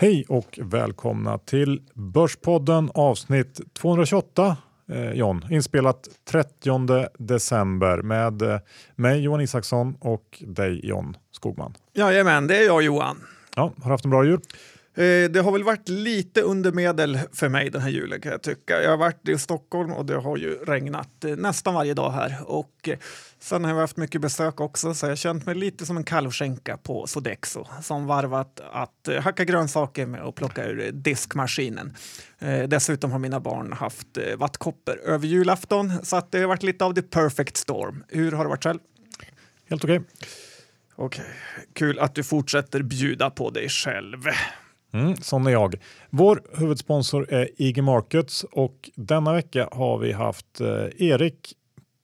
Hej och välkomna till Börspodden avsnitt 228. Eh, John, inspelat 30 december med eh, mig Johan Isaksson och dig John Skogman. Jajamän, det är jag Johan. Ja, har du haft en bra jul? Eh, det har väl varit lite under medel för mig den här julen kan jag tycka. Jag har varit i Stockholm och det har ju regnat eh, nästan varje dag här. Och eh, sen har jag haft mycket besök också så jag har känt mig lite som en kalvskänka på Sodexo som varvat att hacka grönsaker med att plocka ur diskmaskinen. Dessutom har mina barn haft vattkoppor över julafton så att det har varit lite av the perfect storm. Hur har det varit själv? Helt okej. Okay. Okej, okay. kul att du fortsätter bjuda på dig själv. Mm, sån är jag. Vår huvudsponsor är IG Markets och denna vecka har vi haft eh, Erik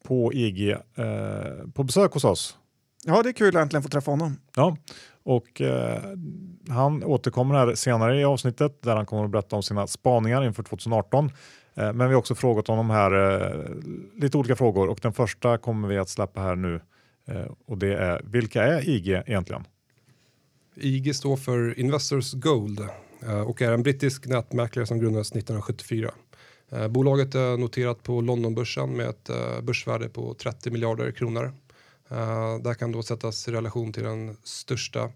på IG eh, på besök hos oss. Ja, det är kul att äntligen få träffa honom. Ja, och eh, han återkommer här senare i avsnittet där han kommer att berätta om sina spaningar inför 2018. Eh, men vi har också frågat honom här eh, lite olika frågor och den första kommer vi att släppa här nu eh, och det är vilka är IG egentligen? IG står för Investors Gold eh, och är en brittisk nätmäklare som grundades 1974. Eh, bolaget är noterat på Londonbörsen med ett eh, börsvärde på 30 miljarder kronor. Eh, Det kan då sättas i relation till den största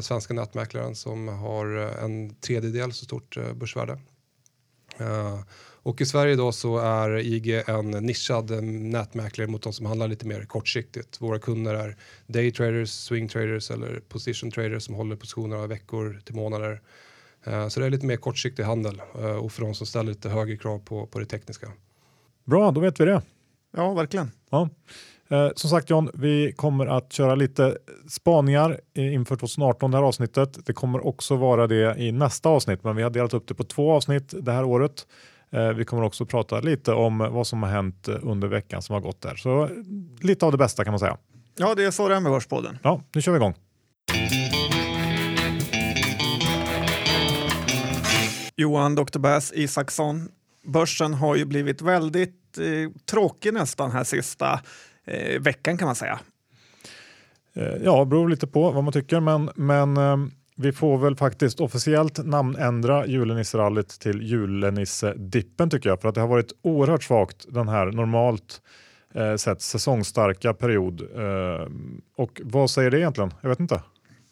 svenska nätmäklaren som har en tredjedel så stort börsvärde. Och i Sverige då så är IG en nischad nätmäklare mot de som handlar lite mer kortsiktigt. Våra kunder är daytraders, swing traders eller position traders som håller positioner av veckor till månader. Eh, så det är lite mer kortsiktig handel eh, och för de som ställer lite högre krav på, på det tekniska. Bra, då vet vi det. Ja, verkligen. Ja. Eh, som sagt John, vi kommer att köra lite spaningar inför 2018 det här avsnittet. Det kommer också vara det i nästa avsnitt, men vi har delat upp det på två avsnitt det här året. Eh, vi kommer också prata lite om vad som har hänt under veckan som har gått där. Så lite av det bästa kan man säga. Ja, det är så det är med Börspodden. Ja, nu kör vi igång. Johan Dr. Bass Isaksson. Börsen har ju blivit väldigt eh, tråkig nästan här sista eh, veckan kan man säga. Eh, ja, beror lite på vad man tycker, men, men eh, vi får väl faktiskt officiellt namnändra julenisserallyt till julenisse-dippen tycker jag, för att det har varit oerhört svagt den här normalt eh, sett säsongstarka period. Eh, och vad säger det egentligen? Jag vet inte.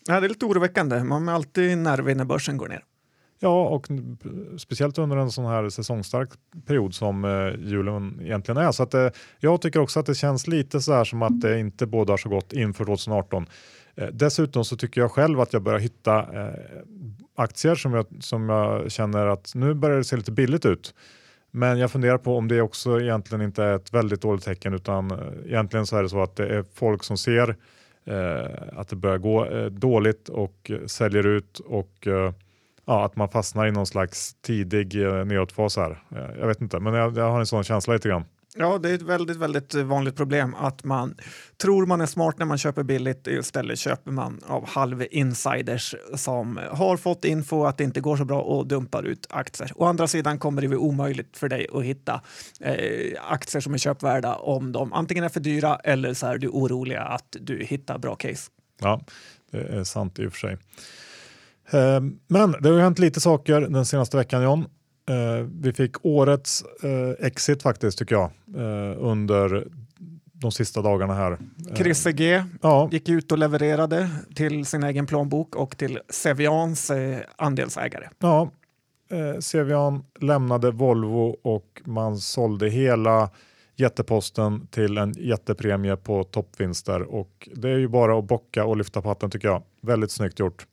Ja, det är lite oroväckande. Man är alltid nervig när börsen går ner. Ja, och speciellt under en sån här säsongstark period som eh, julen egentligen är. Så att, eh, jag tycker också att det känns lite så här som att det inte bådar så gott inför 2018. Eh, dessutom så tycker jag själv att jag börjar hitta eh, aktier som jag, som jag känner att nu börjar det se lite billigt ut. Men jag funderar på om det också egentligen inte är ett väldigt dåligt tecken utan eh, egentligen så är det så att det är folk som ser eh, att det börjar gå eh, dåligt och eh, säljer ut och eh, ja, att man fastnar i någon slags tidig nedåtfas här. Jag vet inte, men jag, jag har en sån känsla lite grann. Ja, det är ett väldigt, väldigt vanligt problem att man tror man är smart när man köper billigt. Istället köper man av halv insiders som har fått info att det inte går så bra och dumpar ut aktier. Å andra sidan kommer det bli omöjligt för dig att hitta eh, aktier som är köpvärda om de antingen är för dyra eller så är du orolig att du hittar bra case. Ja, det är sant i och för sig. Eh, men det har hänt lite saker den senaste veckan John. Uh, vi fick årets uh, exit faktiskt tycker jag uh, under de sista dagarna här. Chrisse G ja. gick ut och levererade till sin egen plånbok och till Cevians andelsägare. Ja, eh, Cevian lämnade Volvo och man sålde hela jätteposten till en jättepremie på toppvinster och det är ju bara att bocka och lyfta på hatten tycker jag. Väldigt snyggt gjort.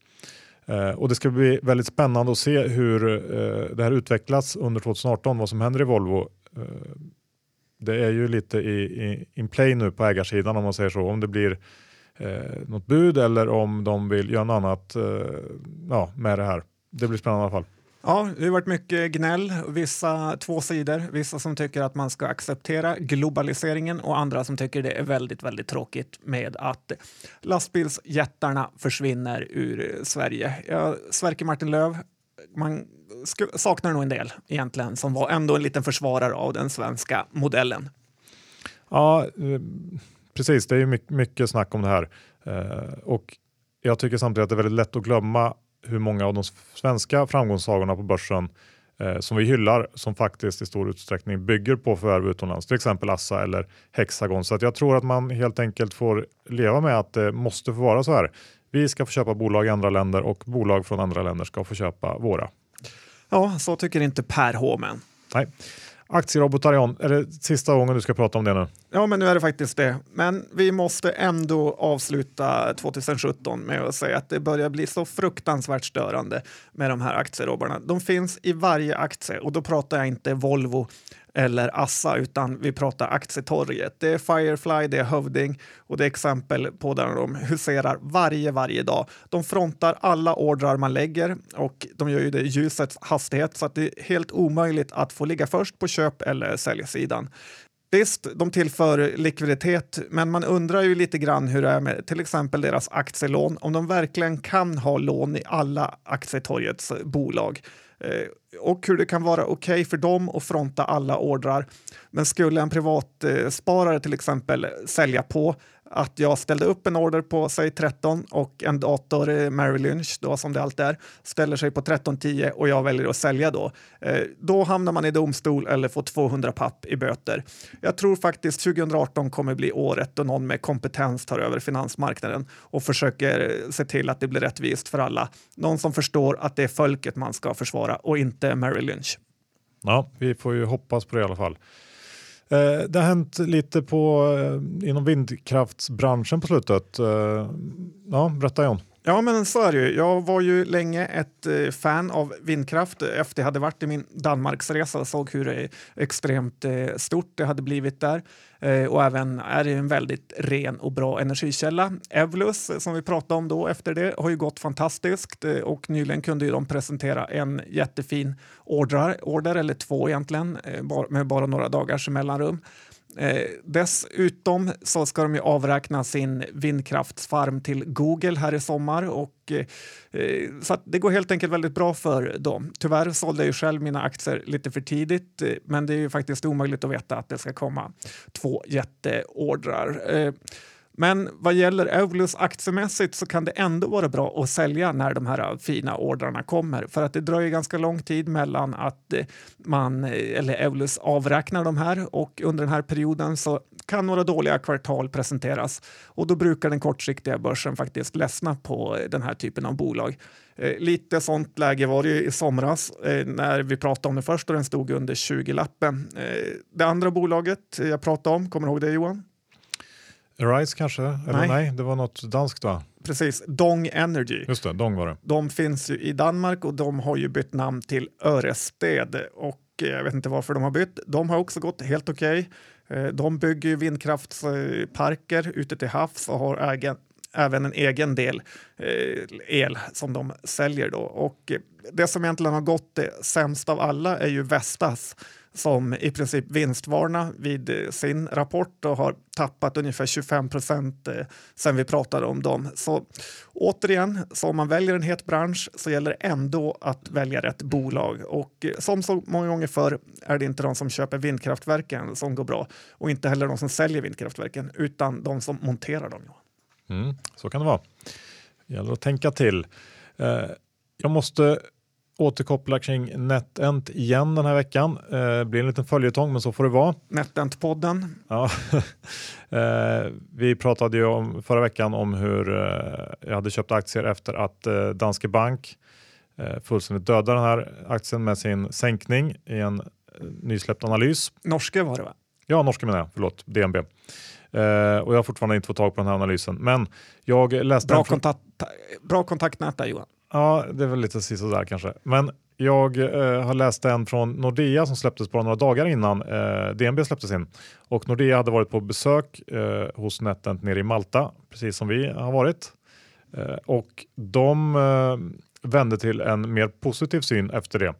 Eh, och det ska bli väldigt spännande att se hur eh, det här utvecklas under 2018, vad som händer i Volvo. Eh, det är ju lite i, i in play nu på ägarsidan om man säger så, om det blir eh, något bud eller om de vill göra något annat eh, ja, med det här. Det blir spännande i alla fall. Ja, det har varit mycket gnäll, vissa två sidor, vissa som tycker att man ska acceptera globaliseringen och andra som tycker det är väldigt, väldigt tråkigt med att lastbilsjättarna försvinner ur Sverige. Jag, Sverker Martin Löv, man saknar nog en del egentligen som var ändå en liten försvarare av den svenska modellen. Ja, eh, precis. Det är mycket, mycket snack om det här eh, och jag tycker samtidigt att det är väldigt lätt att glömma hur många av de svenska framgångssagorna på börsen eh, som vi hyllar som faktiskt i stor utsträckning bygger på förvärv utomlands, till exempel Assa eller Hexagon. Så att jag tror att man helt enkelt får leva med att det måste få vara så här. Vi ska få köpa bolag i andra länder och bolag från andra länder ska få köpa våra. Ja, så tycker inte Per Håmen. Nej. Aktierobotar John, är det sista gången du ska prata om det nu? Ja, men nu är det faktiskt det. Men vi måste ändå avsluta 2017 med att säga att det börjar bli så fruktansvärt störande med de här aktierobotarna. De finns i varje aktie och då pratar jag inte Volvo eller Assa, utan vi pratar aktietorget. Det är Firefly, det är Hövding och det är exempel på där de huserar varje, varje dag. De frontar alla ordrar man lägger och de gör ju det i ljusets hastighet så att det är helt omöjligt att få ligga först på köp eller säljsidan. Visst, de tillför likviditet, men man undrar ju lite grann hur det är med till exempel deras aktielån, om de verkligen kan ha lån i alla aktietorgets bolag. Eh, och hur det kan vara okej okay för dem att fronta alla ordrar. Men skulle en privatsparare till exempel sälja på att jag ställde upp en order på säg 13 och en dator, Mary Lynch då, som det alltid är, ställer sig på 13.10 och jag väljer att sälja då. Eh, då hamnar man i domstol eller får 200 papp i böter. Jag tror faktiskt 2018 kommer bli året då någon med kompetens tar över finansmarknaden och försöker eh, se till att det blir rättvist för alla. Någon som förstår att det är folket man ska försvara och inte Mary Lynch. Ja, vi får ju hoppas på det i alla fall. Eh, det har hänt lite på, eh, inom vindkraftsbranschen på slutet. Eh, ja, berätta John. Ja, men så är det ju. Jag var ju länge ett eh, fan av vindkraft efter jag hade varit i min Danmarksresa och såg hur eh, extremt eh, stort det hade blivit där. Eh, och även är det en väldigt ren och bra energikälla. Evlus, eh, som vi pratade om då efter det, har ju gått fantastiskt och nyligen kunde ju de presentera en jättefin order, order eller två egentligen, med bara några dagars mellanrum. Eh, dessutom så ska de ju avräkna sin vindkraftsfarm till Google här i sommar och eh, så det går helt enkelt väldigt bra för dem. Tyvärr sålde jag ju själv mina aktier lite för tidigt, eh, men det är ju faktiskt omöjligt att veta att det ska komma två jätteordrar. Eh, men vad gäller Evolus aktiemässigt så kan det ändå vara bra att sälja när de här fina ordrarna kommer för att det dröjer ganska lång tid mellan att eh, man eh, eller Evolus avräknar de här och under den här perioden så kan några dåliga kvartal presenteras och då brukar den kortsiktiga börsen faktiskt ledsna på den här typen av bolag. Eh, lite sånt läge var det i somras när vi pratade om det först och den stod under 20-lappen. det andra bolaget jag pratade om, kommer du ihåg det Johan? Arise kanske? Eller nej. nej, det var något danskt va? Precis, Dong Energy. Just det, Dong var det. De finns ju i Danmark och de har ju bytt namn till Örested och eh, jag vet inte varför de har bytt. De har också gått helt okej. Okay. Eh, de bygger vindkraftsparker ute till havs och har ägen, även en egen del eh, el som de säljer då. Och det som egentligen har gått sämst av alla är ju Vestas som i princip vinstvarna vid eh, sin rapport och har tappat ungefär 25 procent eh, sen vi pratade om dem. Så återigen, så om man väljer en het bransch så gäller det ändå att välja rätt bolag. Och eh, som så många gånger förr är det inte de som köper vindkraftverken som går bra och inte heller de som säljer vindkraftverken utan de som monterar dem. Mm, så kan det vara. Det gäller att tänka till. Jag måste återkoppla kring NetEnt igen den här veckan. Eh, blir en liten följetong, men så får det vara. NetEnt-podden. Ja. eh, vi pratade ju om, förra veckan om hur eh, jag hade köpt aktier efter att eh, Danske Bank eh, fullständigt dödade den här aktien med sin sänkning i en eh, nysläppt analys. Norske var det va? Ja, norska menar jag. Förlåt, DNB. Uh, och jag har fortfarande inte fått tag på den här analysen. Men jag läste... Bra, kontakt, bra kontaktnät där Johan. Ja, det är väl lite sådär kanske. Men jag eh, har läst en från Nordea som släpptes bara några dagar innan eh, DNB släpptes in. Och Nordea hade varit på besök eh, hos NetEnt nere i Malta, precis som vi har varit. Eh, och de eh, vände till en mer positiv syn efter det.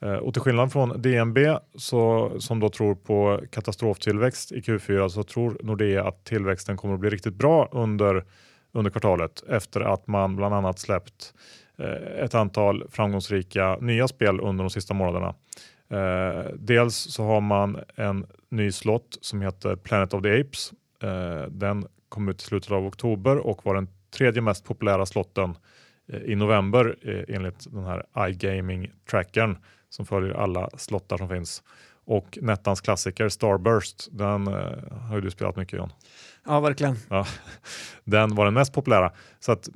Eh, och till skillnad från DNB så, som då tror på katastroftillväxt i Q4 så tror Nordea att tillväxten kommer att bli riktigt bra under under kvartalet efter att man bland annat släppt eh, ett antal framgångsrika nya spel under de sista månaderna. Eh, dels så har man en ny slott som heter Planet of the Apes. Eh, den kom ut i slutet av oktober och var den tredje mest populära slotten i november enligt den här iGaming-trackern som följer alla slottar som finns. Och Nettans klassiker Starburst, den har ju du spelat mycket John. Ja, verkligen. Ja, den var den mest populära. Så att,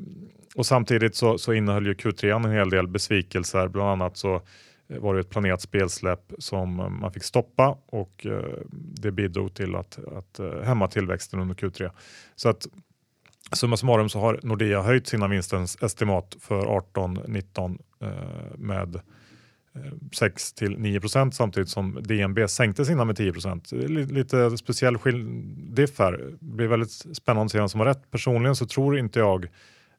och samtidigt så, så innehöll ju Q3 en hel del besvikelser. Bland annat så eh, var det ett planerat spelsläpp som eh, man fick stoppa och eh, det bidrog till att, att hämma tillväxten under Q3. Så att summa summarum så har Nordea höjt sina vinstens estimat för 18-19 med Eh, 6 till 9 procent samtidigt som DNB sänkte sina med 10 procent. Lite speciell diff här. Det blir väldigt spännande att se vem som har rätt. Personligen så tror inte jag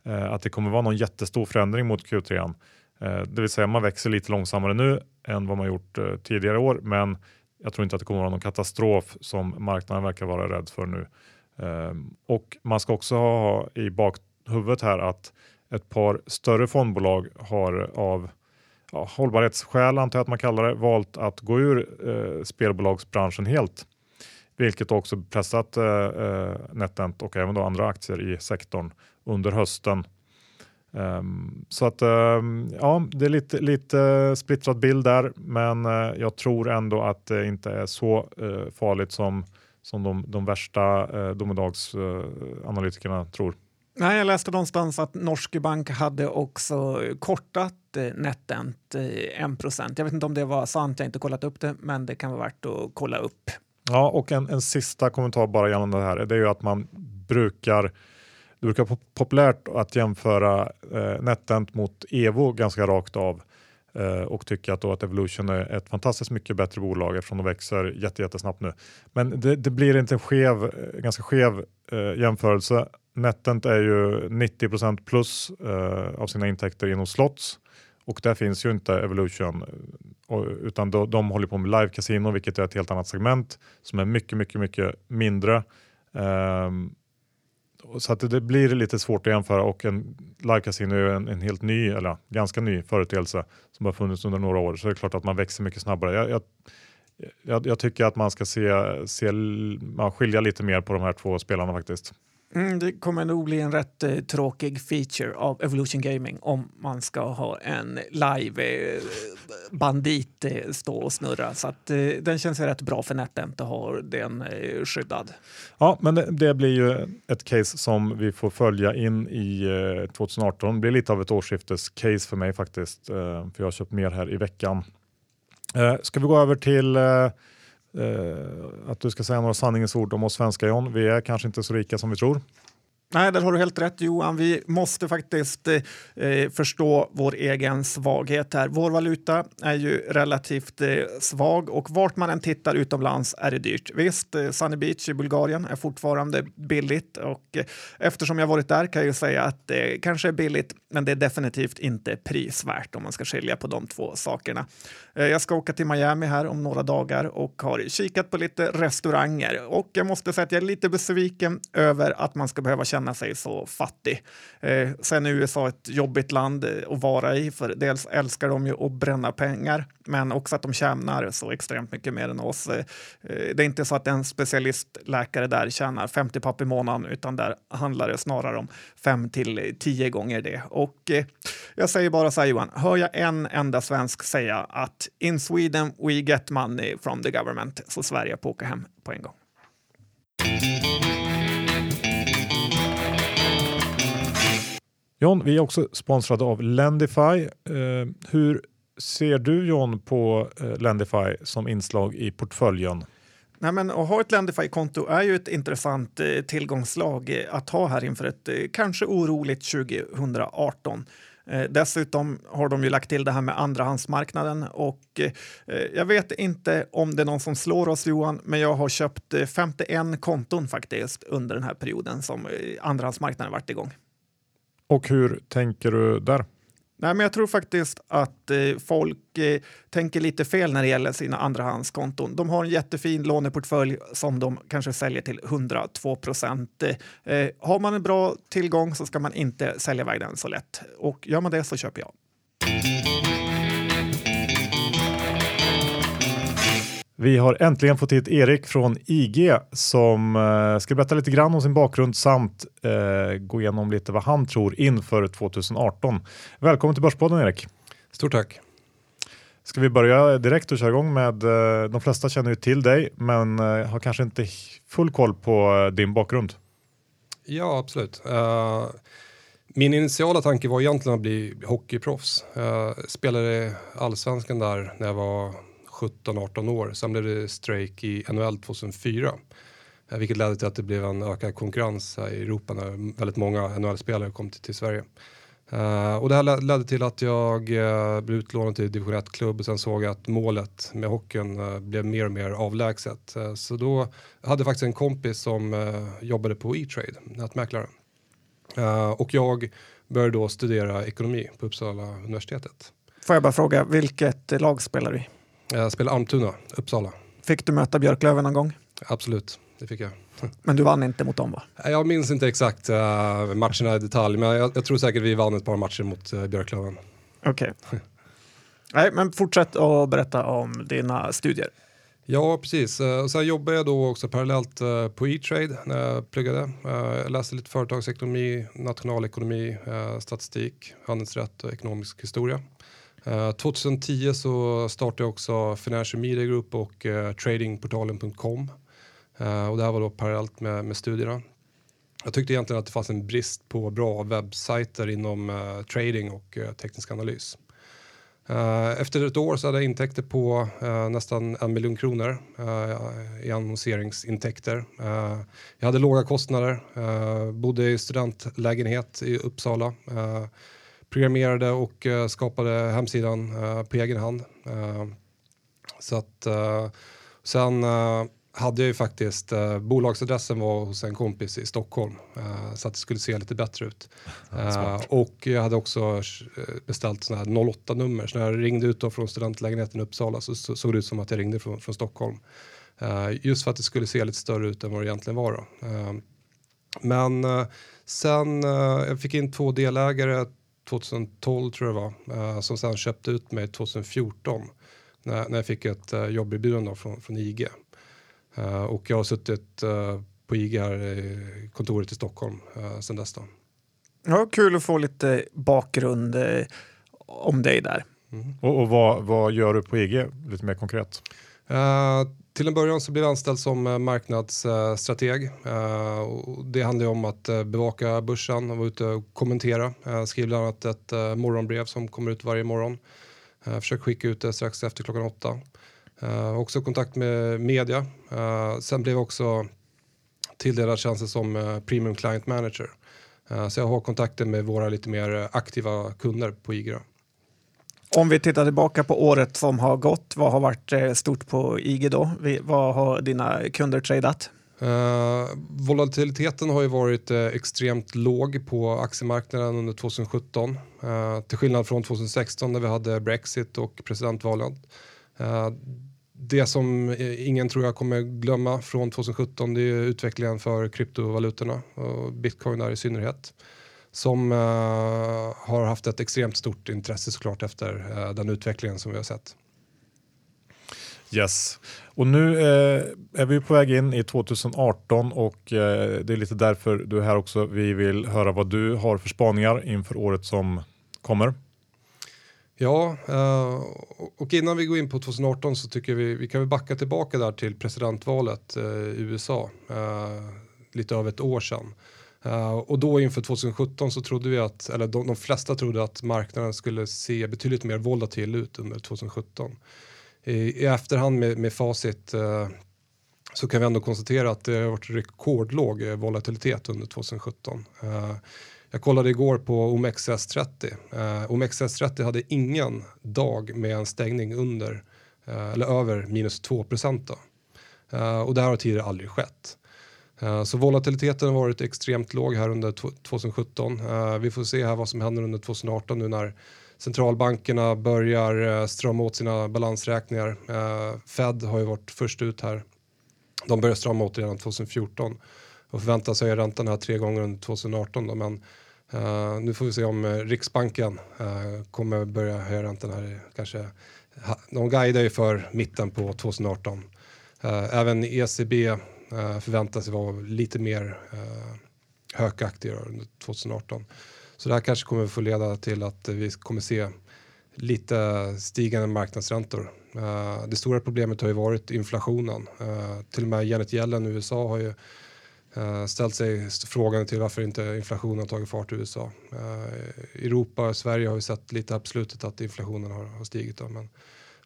eh, att det kommer vara någon jättestor förändring mot Q3. Eh, det vill säga man växer lite långsammare nu än vad man gjort tidigare år, men jag tror inte att det kommer vara någon katastrof som marknaden verkar vara rädd för nu. Och man ska också ha i bakhuvudet här att ett par större fondbolag har av ja, hållbarhetsskäl, antar jag att man kallar det, valt att gå ur eh, spelbolagsbranschen helt. Vilket också pressat eh, eh NetEnt och även då andra aktier i sektorn under hösten. Um, så att um, ja, det är lite, lite splittrad bild där, men uh, jag tror ändå att det inte är så uh, farligt som, som de, de värsta uh, domedagsanalytikerna tror. Nej, jag läste någonstans att Norske Bank hade också kortat NetEnt eh, 1 Jag vet inte om det var sant, jag har inte kollat upp det, men det kan vara värt att kolla upp. Ja, och en, en sista kommentar bara gällande det här, det är ju att man brukar det brukar vara populärt att jämföra eh, NetEnt mot Evo ganska rakt av eh, och tycka att, då att Evolution är ett fantastiskt mycket bättre bolag eftersom de växer jättesnabbt nu. Men det, det, blir inte en skev, eh, ganska skev eh, jämförelse. NetEnt är ju 90% plus eh, av sina intäkter inom slots och där finns ju inte Evolution eh, och, utan de, de håller på med live casino vilket är ett helt annat segment som är mycket, mycket, mycket mindre. Eh, så att det blir lite svårt att jämföra och en live casino är en, en, helt ny, eller ganska ny företeelse som har funnits under några år. Så det är klart att man växer mycket snabbare. Jag, jag, jag, jag tycker att man ska se, se, skilja lite mer på de här två spelarna faktiskt. Mm, det kommer nog bli en rätt eh, tråkig feature av Evolution Gaming om man ska ha en live eh, bandit eh, stå och snurra. Så att, eh, den känns rätt bra för NetEnt att ha den eh, skyddad. Ja, men det, det, blir ju ett case som vi får följa in i eh, 2018. Det blir lite av ett årsskiftes-case för mig faktiskt, eh, för jag har köpt mer här i veckan. Eh, ska vi gå över till Eh, Eh, att du ska säga några sanningens ord om oss svenska John. Vi är kanske inte så rika som vi tror. Nej, där har du helt rätt Johan. Vi måste faktiskt eh, eh, förstå vår egen svaghet här. Vår valuta är ju relativt eh, svag och vart man än tittar utomlands är det dyrt. Visst, eh, Sunny Beach i Bulgarien är fortfarande billigt och eh, eftersom jag varit där kan jag ju säga att det kanske är billigt, men det är definitivt inte prisvärt om man ska skilja på de två sakerna. Eh, jag ska åka till Miami här om några dagar och har kikat på lite restauranger och jag måste säga att jag är lite besviken över att man ska behöva känna känna sig så fattig. Eh, sen är USA ett jobbigt land eh, att vara i, för dels älskar de ju att bränna pengar, men också att de tjänar så extremt mycket mer än oss. Eh, eh det är inte så att en specialistläkare där tjänar 50 papp i månaden, utan där handlar det snarare om 5 till 10 gånger det. Och eh, jag säger bara så här Johan, hör jag en enda svensk säga att in Sweden we get money from the government, så Sverige på åka hem på en gång. John, vi är också sponsrade av Lendify. Eh, hur ser du John på eh, Lendify som inslag i portföljen? Nej, men att ha ett Lendify-konto är ju ett intressant eh, tillgångslag eh, att ha här inför ett eh, kanske oroligt 2018. Eh, dessutom har de ju lagt till det här med andrahandsmarknaden och eh, eh, jag vet inte om det är någon som slår oss Johan, men jag har köpt eh, 51 konton faktiskt under den här perioden som andrahandsmarknaden varit igång. Och hur tänker du där? Nej, men jag tror faktiskt att eh, folk eh, tänker lite fel när det gäller sina andrahandskonton. De har en jättefin låneportfölj som de kanske säljer till 102 procent. Eh, eh, har man en bra tillgång så ska man inte sälja iväg den så lätt. Och gör man det så köper jag. Vi har äntligen fått hit Erik från IG som eh, ska berätta lite grann om sin bakgrund samt eh, gå igenom lite vad han tror inför 2018. Välkommen till Börspodden Erik. Stort tack. Ska vi börja direkt och köra igång med, eh, de flesta känner ju till dig men har kanske inte full koll på din bakgrund. Ja, absolut. Uh, min initiala tanke var egentligen att bli hockeyproffs. Jag spelade allsvenskan där när jag var 17-18 år. Sen blev det strejk i NHL 2004. Eh, vilket ledde till att det blev en ökad konkurrens i Europa när väldigt många NHL-spelare kom till, till Sverige. Uh, och det här ledde till att jag uh, blev utlånad till division 1-klubb och sen såg jag att målet med hockeyn uh, blev mer och mer avlägset. så då hade jag faktiskt en kompis som jobbade på E-trade, nätmäklare. och jag började då studera ekonomi på Uppsala universitetet. Får jag bara fråga, vilket lag spelar du i? Jag spelar Almtuna, Uppsala. Fick du möta Björklöven någon gång? Absolut, det fick jag. Men du vann inte mot dem va? Jag minns inte exakt uh, matcherna i detalj, men jag, jag, tror säkert vi vann ett par matcher mot uh, Björklöven. Okej. Okay. Nej, men fortsätt att berätta om dina studier. Ja, precis. Uh, och sen jobbade jag då också parallellt på E-trade när jag pluggade. Jag läste lite företagsekonomi, nationalekonomi, statistik, handelsrätt och ekonomisk historia. Eh, 2010 så startade jag också Financial Media Group och eh, tradingportalen.com Uh, eh, och det här var då parallellt med, med studierna. Jag tyckte egentligen att det fanns en brist på bra webbsajter inom uh, trading och uh, teknisk analys. efter ett år så hade jag intäkter på nästan en miljon kronor i annonseringsintäkter. jag hade låga kostnader, bodde i studentlägenhet i Uppsala, programmerade och skapade hemsidan på egen hand. så att sen hade jag ju faktiskt, eh, bolagsadressen var hos en kompis i Stockholm eh, så att det skulle se lite bättre ut. Eh, och jag hade också eh, beställt sådana här 08-nummer så när jag ringde ut då från studentlägenheten i Uppsala så, så såg det ut som att jag ringde från, från Stockholm. Eh, just för att det skulle se lite större ut än vad det egentligen var. Då. Eh, men sen, jag fick in två delägare 2012 tror jag det var, som sen köpte ut mig 2014 när, när jag fick ett jobberbjudande från, från IG. Uh, och jag har suttit uh, på IG här i kontoret i Stockholm uh, sedan dess. Då. Ja, kul att få lite bakgrund om dig där. Mm. Och, och vad, vad, gör du på IG lite mer konkret? Till en början så blev jag anställd som eh, marknadsstrateg. Eh, det handlar om att eh, bevaka börsen och vara ute och kommentera. Jag skriver bland annat ett morgonbrev som kommer ut varje morgon. Jag försöker skicka ut det strax efter klockan åtta. Uh, också kontakt med media. Sen blev jag också tilldelad tjänsten som Premium Client Manager. så jag har kontakter med våra lite mer aktiva kunder på IGRA. Om vi tittar tillbaka på året som har gått, vad har varit eh, stort på IG då? vad har dina kunder tradat? Uh, volatiliteten har ju varit uh, extremt låg på aktiemarknaden under 2017. Uh, till skillnad från 2016 när vi hade Brexit och presidentvalet det som ingen tror jag kommer glömma från 2017 det är utvecklingen för kryptovalutorna och bitcoin där i synnerhet. Som uh, har haft ett extremt stort intresse såklart efter uh, den utvecklingen som vi har sett. Yes, och nu eh, är vi på väg in i 2018 och eh, det är lite därför du är här också. Vi vill höra vad du har för spaningar inför året som kommer. Ja, eh, och innan vi går in på 2018 så tycker vi vi kan backa tillbaka där till presidentvalet eh, i USA eh, lite över ett år sedan. Eh, och då inför 2017 så trodde vi att, eller de, de, flesta trodde att marknaden skulle se betydligt mer volatil ut under 2017. I, i efterhand med, med facit eh, så kan vi ändå konstatera att det har varit rekordlåg eh, volatilitet under 2017. Jag kollade igår på OMXS30. OMXS30 hade ingen dag med en stängning under eller över minus 2 procent. Och det här har tidigare aldrig skett. Eh, så volatiliteten har varit extremt låg här under 2017. Eh, vi får se här vad som händer under 2018 nu när centralbankerna börjar eh, strama åt sina balansräkningar. Fed har ju varit först ut här. De började strama åt redan 2014 och förväntas höja räntan här tre gånger under 2018. Då, men nu får vi se om Riksbanken kommer börja höja räntan här kanske de guidar ju för mitten på 2018. Även ECB Eh, förväntar sig vara lite mer eh, hökaktiga under 2018. Så det här kanske kommer få leda till att vi kommer se lite stigande marknadsräntor. Eh, det stora problemet har ju varit inflationen. Till och med Janet Yellen i USA har ju ställt sig frågan till varför inte inflationen har tagit fart i USA. Europa och Sverige har ju sett lite här på slutet att inflationen har, har stigit. Då, men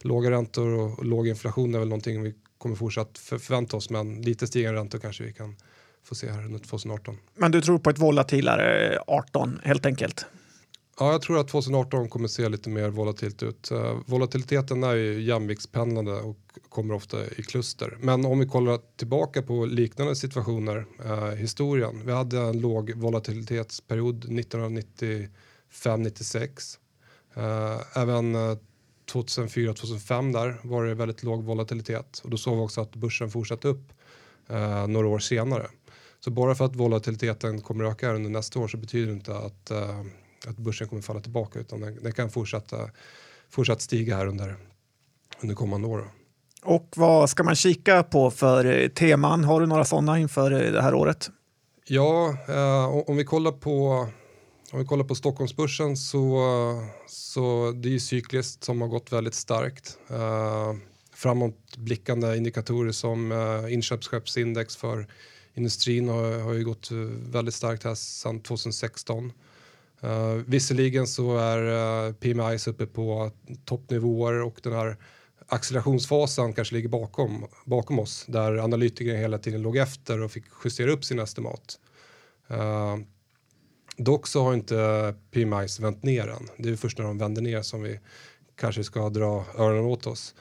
låga räntor och, och låg inflation är väl någonting vi kommer fortsatt för, förvänta oss men lite stigande räntor kanske vi kan få se här under 2018. Men du tror på ett volatilare 18 helt enkelt? Ja, jag tror att 2018 kommer se lite mer volatilt ut. Uh, volatiliteten är ju jämviktspendlande och kommer ofta i kluster. Men om vi kollar tillbaka på liknande situationer uh, historien. Vi hade en låg volatilitetsperiod 1995-96. Uh, även 2004-2005 där var det väldigt låg volatilitet och då såg vi också att börsen fortsatte upp några år senare. Så bara för att volatiliteten kommer öka under nästa år så betyder det inte att att börsen kommer falla tillbaka utan den, den kan fortsätta, fortsätta stiga här under, under kommande år. Och vad ska man kika på för eh, teman? Har du några sådana inför eh, det här året? Ja, eh, om vi kollar på om vi kollar på Stockholmsbörsen så, så det är cykliskt som har gått väldigt starkt. Eh, framåtblickande indikatorer som eh, inköpschefsindex för industrin har, har ju gått eh, väldigt starkt här sedan 2016. Uh, eh, visserligen så är uh, eh, PMI uppe på toppnivåer och den här accelerationsfasen kanske ligger bakom, bakom oss där analytikerna hela tiden låg efter och fick justera upp sin estimat. Uh, dock så har inte PMI vänt ner än. Det är först när de vänder ner som vi kanske ska dra öronen åt oss.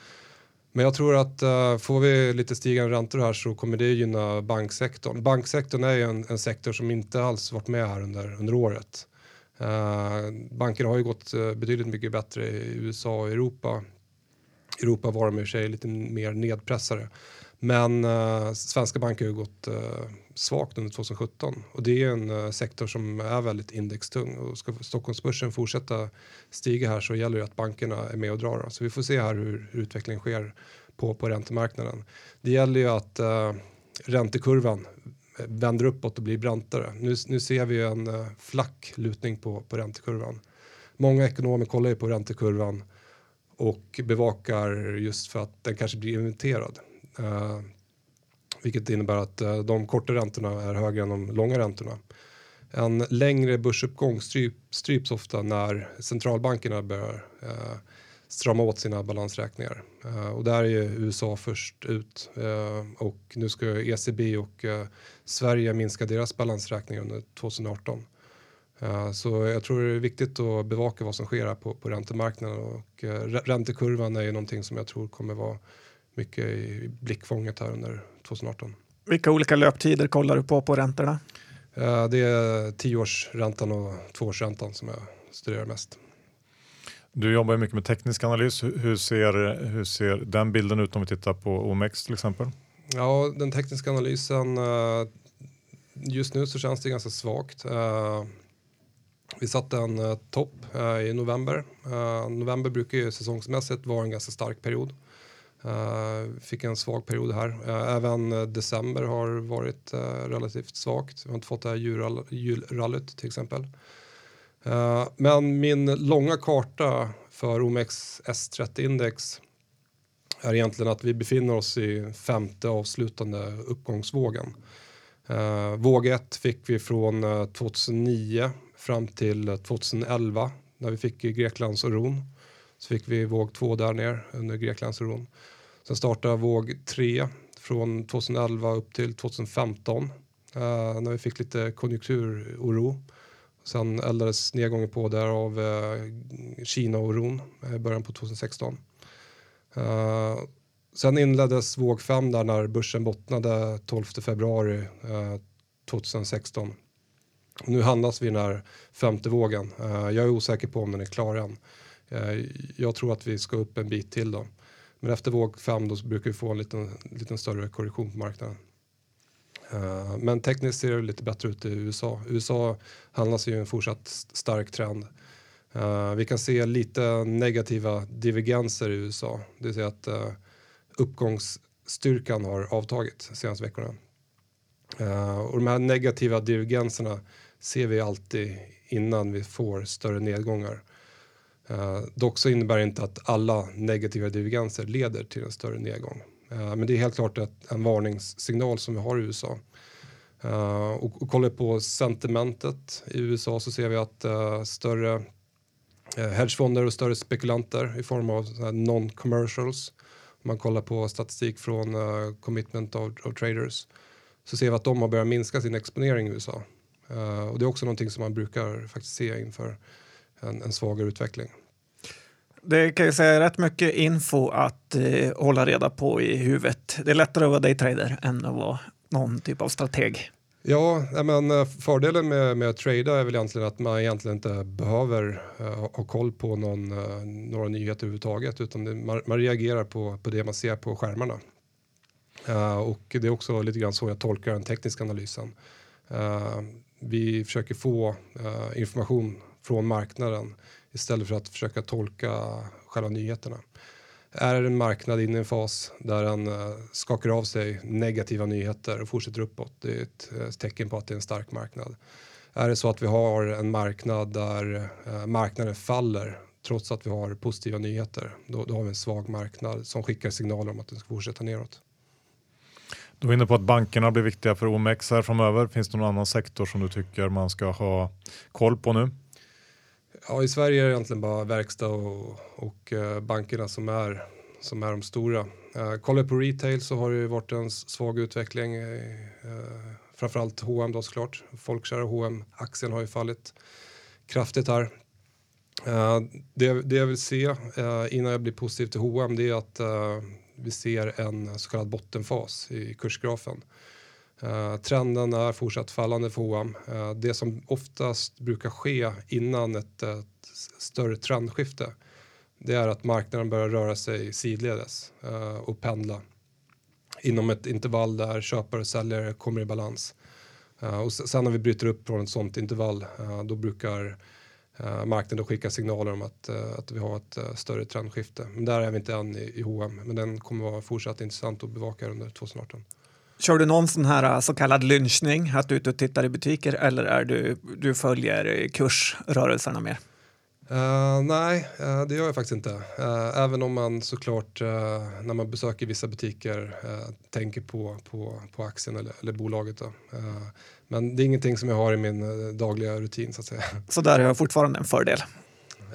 Men jag tror att uh, får vi lite stigande räntor här så kommer det gynna banksektorn. Banksektorn är ju en, en sektor som inte alls varit med här under, under året. Uh, bankerna har ju gått uh, betydligt mycket bättre i USA och Europa. Europa var de i och för sig lite mer nedpressade. Men uh, svenska banker har gått gått svagt under 2017 och det är en eh, sektor som är väldigt indextung och ska Stockholmsbörsen fortsätta stiga här så gäller det att bankerna är med och drar. Så vi får se här hur, hur utvecklingen sker på, på räntemarknaden. Det gäller ju att räntekurvan vänder uppåt och blir brantare. Nu, nu ser vi en uh, flack lutning på, på räntekurvan. Många ekonomer kollar ju på räntekurvan och bevakar just för att den kanske blir inventerad. Eh, vilket innebär att eh, de korta räntorna är högre än de långa räntorna. En längre börsuppgång stryp, stryps ofta när centralbankerna börjar eh, strama åt sina balansräkningar. Eh, och där är ju USA först ut Eh, och nu ska ECB och eh, Sverige minska deras balansräkningar under 2018. Så jag tror det är viktigt att bevaka vad som sker här på, på räntemarknaden och räntekurvan är ju någonting som jag tror kommer vara mycket i blickfånget här under 2018. Vilka olika löptider kollar du på på räntorna? Det är tioårsräntan och tvåårsräntan som jag studerar mest. Du jobbar mycket med teknisk analys. Hur ser, hur ser den bilden ut om vi tittar på OMX till exempel? Ja, den tekniska analysen. Eh, just nu så känns det ganska svagt. Eh, vi satte en eh, topp i november. November brukar ju säsongsmässigt vara en ganska stark period. Eh, fick en svag period här. Eh, även eh, december har varit relativt svagt. Vi har inte fått det här julrallyt till exempel. Men min långa karta för OMX S30-index är egentligen att vi befinner oss i femte avslutande uppgångsvågen. Våg 1 fick vi från 2009 fram till 2011 när vi fick Greklandsoron. Så fick vi våg 2 där ner under Greklandsoron. Sen startade våg 3 från 2011 upp till 2015 eh, när vi fick lite konjunkturoro. Sen eldades nedgången på där av eh, Kina-oron i början på 2016. Eh, sen inleddes våg 5 där när börsen bottnade 12 februari eh, 2016. Nu handlas vi i den här femte vågen. Jag är osäker på om den är klar än. jag tror att vi ska upp en bit till då. Men efter våg 5 då brukar vi få en liten, liten större korrektion på marknaden. Uh, men tekniskt ser det lite bättre ut i USA. USA handlas ju en fortsatt stark trend. Uh, vi kan se lite negativa divergenser i USA. Det vill säga att uh, uppgångsstyrkan har avtagit de senaste veckorna. Uh, och de här negativa divergenserna ser vi alltid innan vi får större nedgångar. Uh, dock så innebär det inte att alla negativa divergenser leder till en större nedgång. Uh, men det är helt klart ett, en varningssignal som vi har i USA. Uh, och, och kollar på sentimentet i USA så ser vi att större hedgefonder och större spekulanter i form av non-commercials. Om man kollar på statistik från Commitment of, of, Traders så ser vi att de har börjat minska sin exponering i USA. och det är också någonting som man brukar faktiskt se inför en, en svagare utveckling. Det kan ju säga rätt mycket info att eh, hålla reda på i huvudet. Det är lättare att vara daytrader än att vara någon typ av strateg. Ja, men eh, fördelen med, med att trada är väl egentligen att man egentligen inte behöver uh, ha koll på någon, uh, några nyheter överhuvudtaget utan det, man, man, reagerar på, på det man ser på skärmarna. Uh, och det är också lite grann så jag tolkar den tekniska analysen. vi försöker få information från marknaden istället för att försöka tolka själva nyheterna. Är det en marknad inne i en fas där den eh, skakar av sig negativa nyheter och fortsätter uppåt, det är eh, ett tecken på att det är en stark marknad. Är det så att vi har en marknad där eh, marknaden faller trots att vi har positiva nyheter, då, då har vi en svag marknad som skickar signaler om att den ska fortsätta neråt. Du var inne på att bankerna blir viktiga för OMX här framöver. Finns det någon annan sektor som du tycker man ska ha koll på nu? Ja, i Sverige är det egentligen bara verkstad och, och eh, bankerna som är, som är de stora. Uh, kollar på retail så har det ju varit en svag utveckling. Uh, framförallt H&M då såklart. Folkkära H&M aktien har ju fallit kraftigt här. Uh, det, det jag vill se uh, innan jag blir positiv till H&M det är att uh, vi ser en så kallad bottenfas i kursgrafen. Uh, trenden är fortsatt fallande för H&M. Uh, det som oftast brukar ske innan ett, ett, större trendskifte det är att marknaden börjar röra sig sidledes uh, och pendla inom ett intervall där köpare och säljare kommer i balans. och sen när vi bryter upp från ett sånt intervall då brukar marknaden skicka signaler om att, att vi har ett större trendskifte. Men där är vi inte än i, i H&M men den kommer vara fortsatt intressant att bevaka under 2018. Kör du någon sån här äh, så kallad lynchning, att du är ute och tittar i butiker eller är du, du följer kursrörelserna mer? Uh, nej, uh, det gör jag faktiskt inte. Uh, även om man såklart när man besöker vissa butiker tänker på, på, på aktien eller, eller bolaget. men det är ingenting som jag har i min dagliga rutin så att säga. Så där har jag fortfarande en fördel?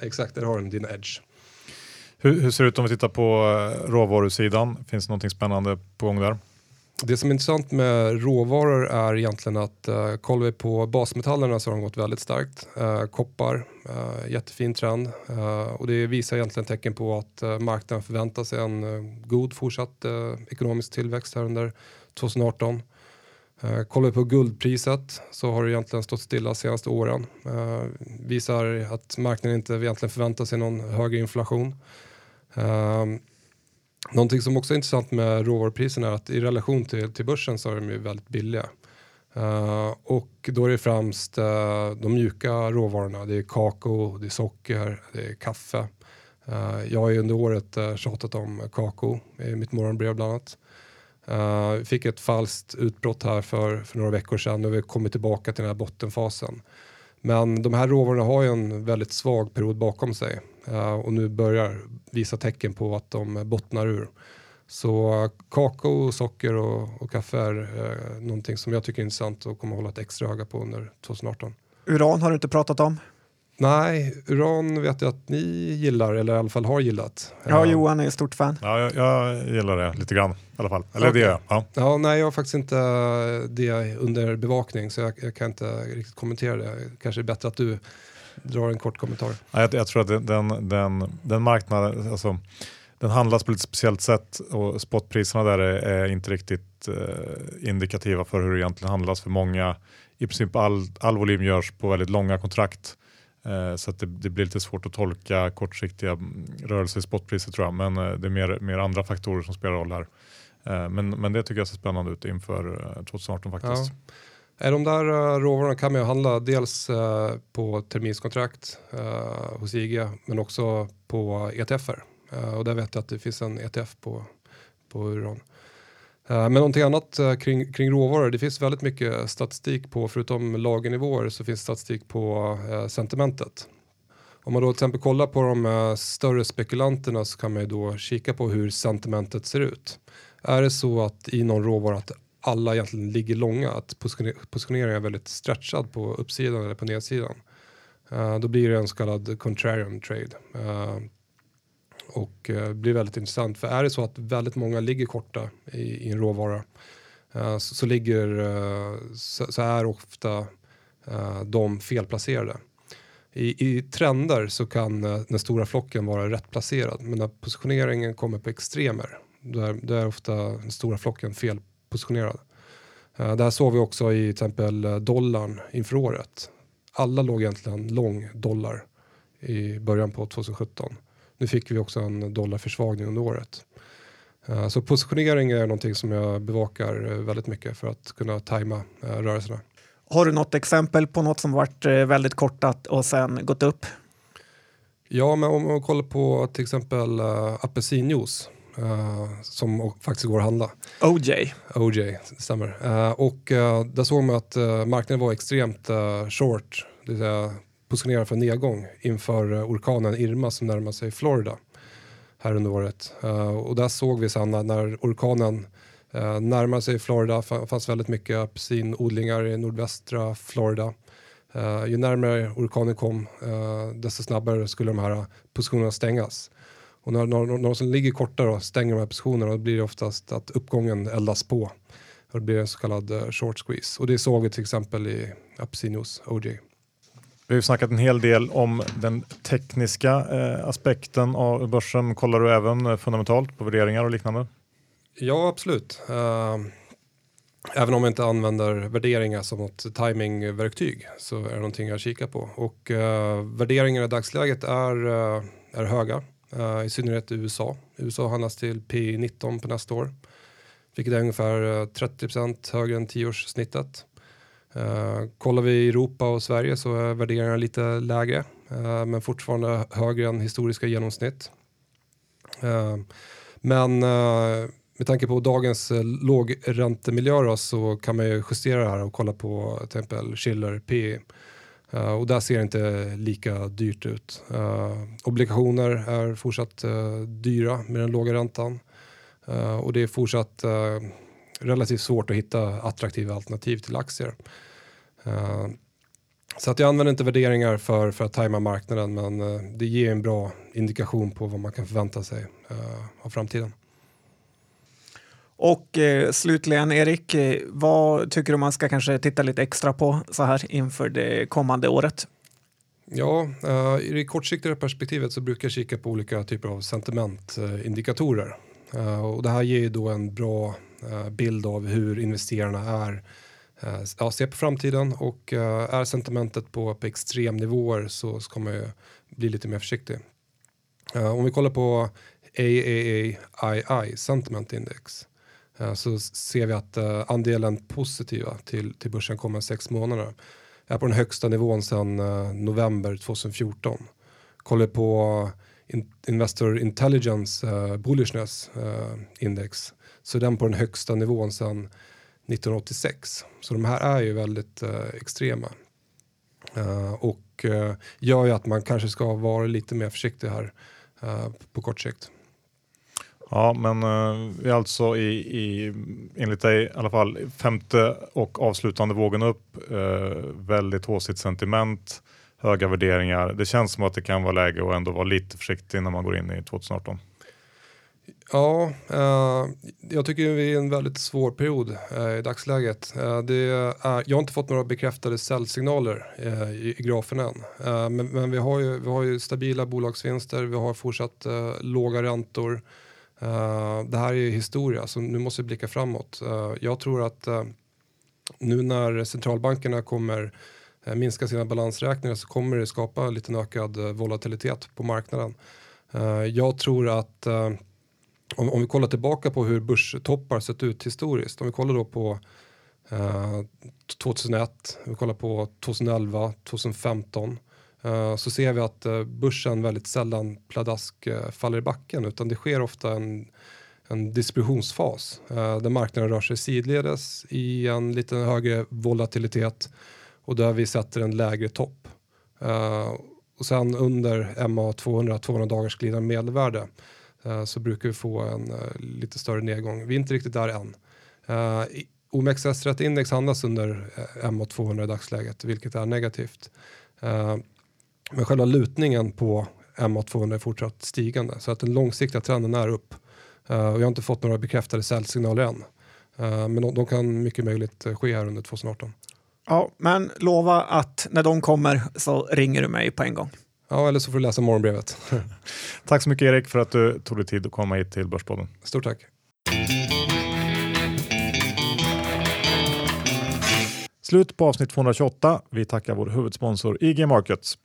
Exakt, där har du din edge. Hur, hur ser det ut om vi tittar på råvarusidan? Finns det något spännande på gång där? Det som är intressant med råvaror är egentligen att uh, kollar vi på basmetallerna så har de gått väldigt starkt. Uh, koppar, uh, jättefin trend uh, och det visar egentligen tecken på att uh, marknaden förväntar sig en uh, god fortsatt ekonomisk tillväxt här under 2018. Uh, kollar vi på guldpriset så har det egentligen stått stilla de senaste åren. visar att marknaden inte egentligen förväntar sig någon högre inflation. Någonting som också är intressant med råvarupriserna är att i relation till, till börsen så är de ju väldigt billiga. Uh, och då är det främst uh, de mjuka råvarorna. Det är kakao, det är socker, det är kaffe. Uh, jag har ju under året uh, tjatat om kakao i mitt morgonbrev bland annat. Uh, fick ett falskt utbrott här för, för några veckor sedan och vi har kommit tillbaka till den här bottenfasen. Men de här råvarorna har ju en väldigt svag period bakom sig och nu börjar visa tecken på att de bottnar ur. Så kakao, socker och, och kaffe är uh, någonting som jag tycker är intressant och kommer hålla ett extra öga på under 2018. Uran har du inte pratat om? Nej, uran vet jag att ni gillar, eller i alla fall har gillat. Ja, Johan är ett stort fan. Ja, jag, jag gillar det lite grann i alla fall. Eller okay. det ja. ja. Nej, jag har faktiskt inte det under bevakning så jag, jag, kan inte riktigt kommentera det. Kanske är bättre att du drar en kort kommentar. Ja, jag, jag tror att den, den, den marknaden, alltså, den handlas på ett speciellt sätt och spotpriserna där är, är inte riktigt eh, indikativa för hur det egentligen handlas för många. I princip all, all volym görs på väldigt långa kontrakt. Eh, så att det, det, blir lite svårt att tolka kortsiktiga mm, rörelser i spotpriset tror jag. Men eh, det är mer, mer andra faktorer som spelar roll här. Eh, men, men det tycker jag ser spännande ut inför 2018 faktiskt. Är de där eh, råvarorna kan man ju handla dels eh, på terminskontrakt eh, hos IG men också på ETFer. Och där vet jag att det finns en ETF på, på uran. Men någonting annat kring, kring råvaror, det finns väldigt mycket statistik på, förutom lagernivåer så finns statistik på sentimentet. Om man då till exempel kollar på de större spekulanterna så kan man ju då kika på hur sentimentet ser ut. Är det så att i någon råvara att alla egentligen ligger långa, att positioneringen är väldigt stretchad på uppsidan eller på nedsidan. Uh, då blir det en så kallad contrarian trade. Uh, och uh, blir väldigt intressant för är det så att väldigt många ligger korta i, i en råvara så, så, ligger, så, så, är ofta de felplacerade. I, I, trender så kan den stora flocken vara rätt placerad men när positioneringen kommer på extremer då är, då är ofta den stora flocken fel positionerad. Uh, det här såg vi också i till exempel uh, dollarn inför året. Alla låg egentligen lång dollar i början på 2017. Nu fick vi också en dollarförsvagning under året. Uh, så positionering är någonting som jag bevakar väldigt mycket för att kunna tajma rörelserna. Har du något exempel på något som varit väldigt kortat och sen gått upp? Ja, men om man kollar på till exempel apelsinjuice Uh, som faktiskt går att handla. OJ. OJ, stämmer. Uh, och uh, där såg man att marknaden var extremt short, det vill säga positionerad för nedgång inför orkanen Irma som närmar sig Florida här under året. och där såg vi sen när orkanen närmade sig Florida, fanns väldigt mycket apelsinodlingar i nordvästra Florida. ju närmare orkanen kom, desto snabbare skulle de här positionerna stängas. Och när, när, när de som ligger korta då, stänger de här positionerna då blir det oftast att uppgången eldas på. Och det blir en så kallad uh, short squeeze. Och det såg vi till exempel i Apsinos OJ. Vi har snackat en hel del om den tekniska eh, aspekten av börsen. Kollar du även eh, fundamentalt på värderingar och liknande? Ja, absolut. Uh, även om jag inte använder värderingar som ett timingverktyg så är det någonting jag kikar på. Och uh, värderingar i dagsläget är, uh, är höga. Eh, I synnerhet i USA. USA handlas till P19 på nästa år. Vilket är ungefär eh, 30% högre än tioårssnittet. Uh, kollar vi Europa och Sverige så är värderingarna lite lägre. Uh, men fortfarande högre än historiska genomsnitt. Uh, men med tanke på dagens lågräntemiljö så kan man ju justera det här och kolla på till exempel Schiller P Uh, och där ser det inte lika dyrt ut. Uh, obligationer är fortsatt uh, dyra med den låga räntan. och det är fortsatt relativt svårt att hitta attraktiva alternativ till aktier. så att jag använder inte värderingar för, för att tajma marknaden men det ger en bra indikation på vad man kan förvänta sig av framtiden. Och eh, slutligen Erik, eh, vad tycker du man ska kanske titta lite extra på så här inför det kommande året? Ja, eh, i det kortsiktiga perspektivet så brukar jag kika på olika typer av sentimentindikatorer. Eh, och det här ger ju då en bra eh, bild av hur investerarna är eh, ja, ser på framtiden och eh, är sentimentet på, på extremnivåer så ska man ju bli lite mer försiktig. om vi kollar på AAAII Sentiment Index Eh, så ser vi att eh, andelen positiva till, till börsen kommer sex månader är på den högsta nivån sedan eh, november 2014. Kollar på Investor Intelligence Bullishness Index så är den på den högsta nivån sedan 1986. Så de här är ju väldigt extrema. och gör ju att man kanske ska vara lite mer försiktig här på kort sikt. Ja, men uh, vi är alltså i, i, enligt dig i alla fall, femte och avslutande vågen upp. Uh, väldigt håsigt sentiment, höga värderingar. Det känns som att det kan vara läge att ändå vara lite försiktig när man går in i 2018. Ja, uh, jag tycker vi är i en väldigt svår period uh, i dagsläget. Uh, det är, jag har inte fått några bekräftade säljsignaler i, i grafen än. men, men vi, har ju, vi har ju stabila bolagsvinster, vi har fortsatt låga räntor. Uh, det här är ju historia, så nu måste vi blicka framåt. Uh, jag tror att uh, nu när centralbankerna kommer minska sina balansräkningar så kommer det skapa lite ökad volatilitet på marknaden. jag tror att om, om, vi kollar tillbaka på hur börstoppar sett ut historiskt, om vi kollar då på 2001, vi kollar på 2011, 2015 Eh, så ser vi att eh, börsen väldigt sällan pladask eh, faller i backen utan det sker ofta en, en distributionsfas där marknaden rör sig sidledes i en lite högre volatilitet och där vi sätter en lägre topp. Och sen under MA 200, 200 dagars glidande medelvärde så brukar vi få en lite större nedgång. Vi är inte riktigt där än. OMXS30 index handlas under MA 200 i dagsläget, vilket är negativt. Men själva lutningen på MA 200 är fortsatt stigande, så att den långsiktiga trenden är upp. Uh, och jag har inte fått några bekräftade säljsignaler än. Uh, men de, de, kan mycket möjligt ske här under 2018. Ja, men lova att när de kommer så ringer du mig på en gång. Ja, eller så får du läsa morgonbrevet. tack så mycket Erik för att du tog dig tid att komma hit till Börspodden. Stort tack. Slut på avsnitt 228. Vi tackar vår huvudsponsor IG Markets.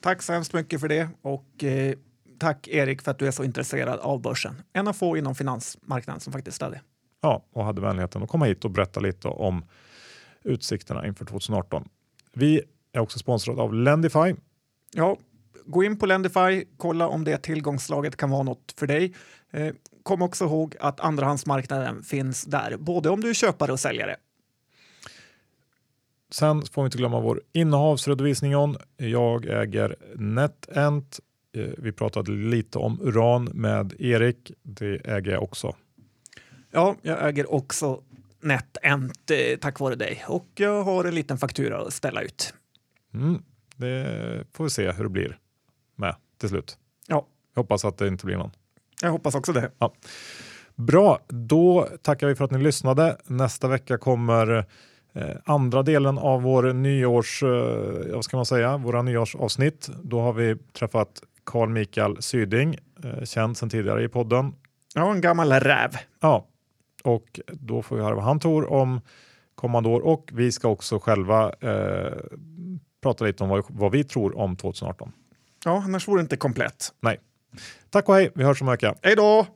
Tack så hemskt mycket för det och eh, tack Erik för att du är så intresserad av börsen. En av få inom finansmarknaden som faktiskt är det. Ja, och hade vänligheten att komma hit och berätta lite om utsikterna inför 2018. Vi är också sponsrade av Lendify. Ja, gå in på Lendify, kolla om det tillgångslaget kan vara något för dig. Eh, kom också ihåg att andrahandsmarknaden finns där, både om du är köpare och säljare. Sen får vi inte glömma vår innehavsredovisning. Jag äger NetEnt. Eh, vi pratade lite om uran med Erik. Det äger jag också. Ja, jag äger också NetEnt eh, tack vare dig och jag har en liten faktura att ställa ut. Mm, det får vi se hur det blir med till slut. Ja. Jag hoppas att det inte blir någon. Jag hoppas också det. Ja. Bra, då tackar vi för att ni lyssnade. Nästa vecka kommer andra delen av vår nyårs, eh, vad ska man säga, våra nyårsavsnitt. Då har vi träffat Carl Mikael Syding, eh, känd sedan tidigare i podden. Ja, en gammal räv. Ja, och då får vi höra vad han tror om kommande år och vi ska också själva eh, prata lite om vad, vad vi tror om 2018. Ja, annars vore det inte komplett. Nej. Tack och hej, vi hörs om en vecka. Hej då!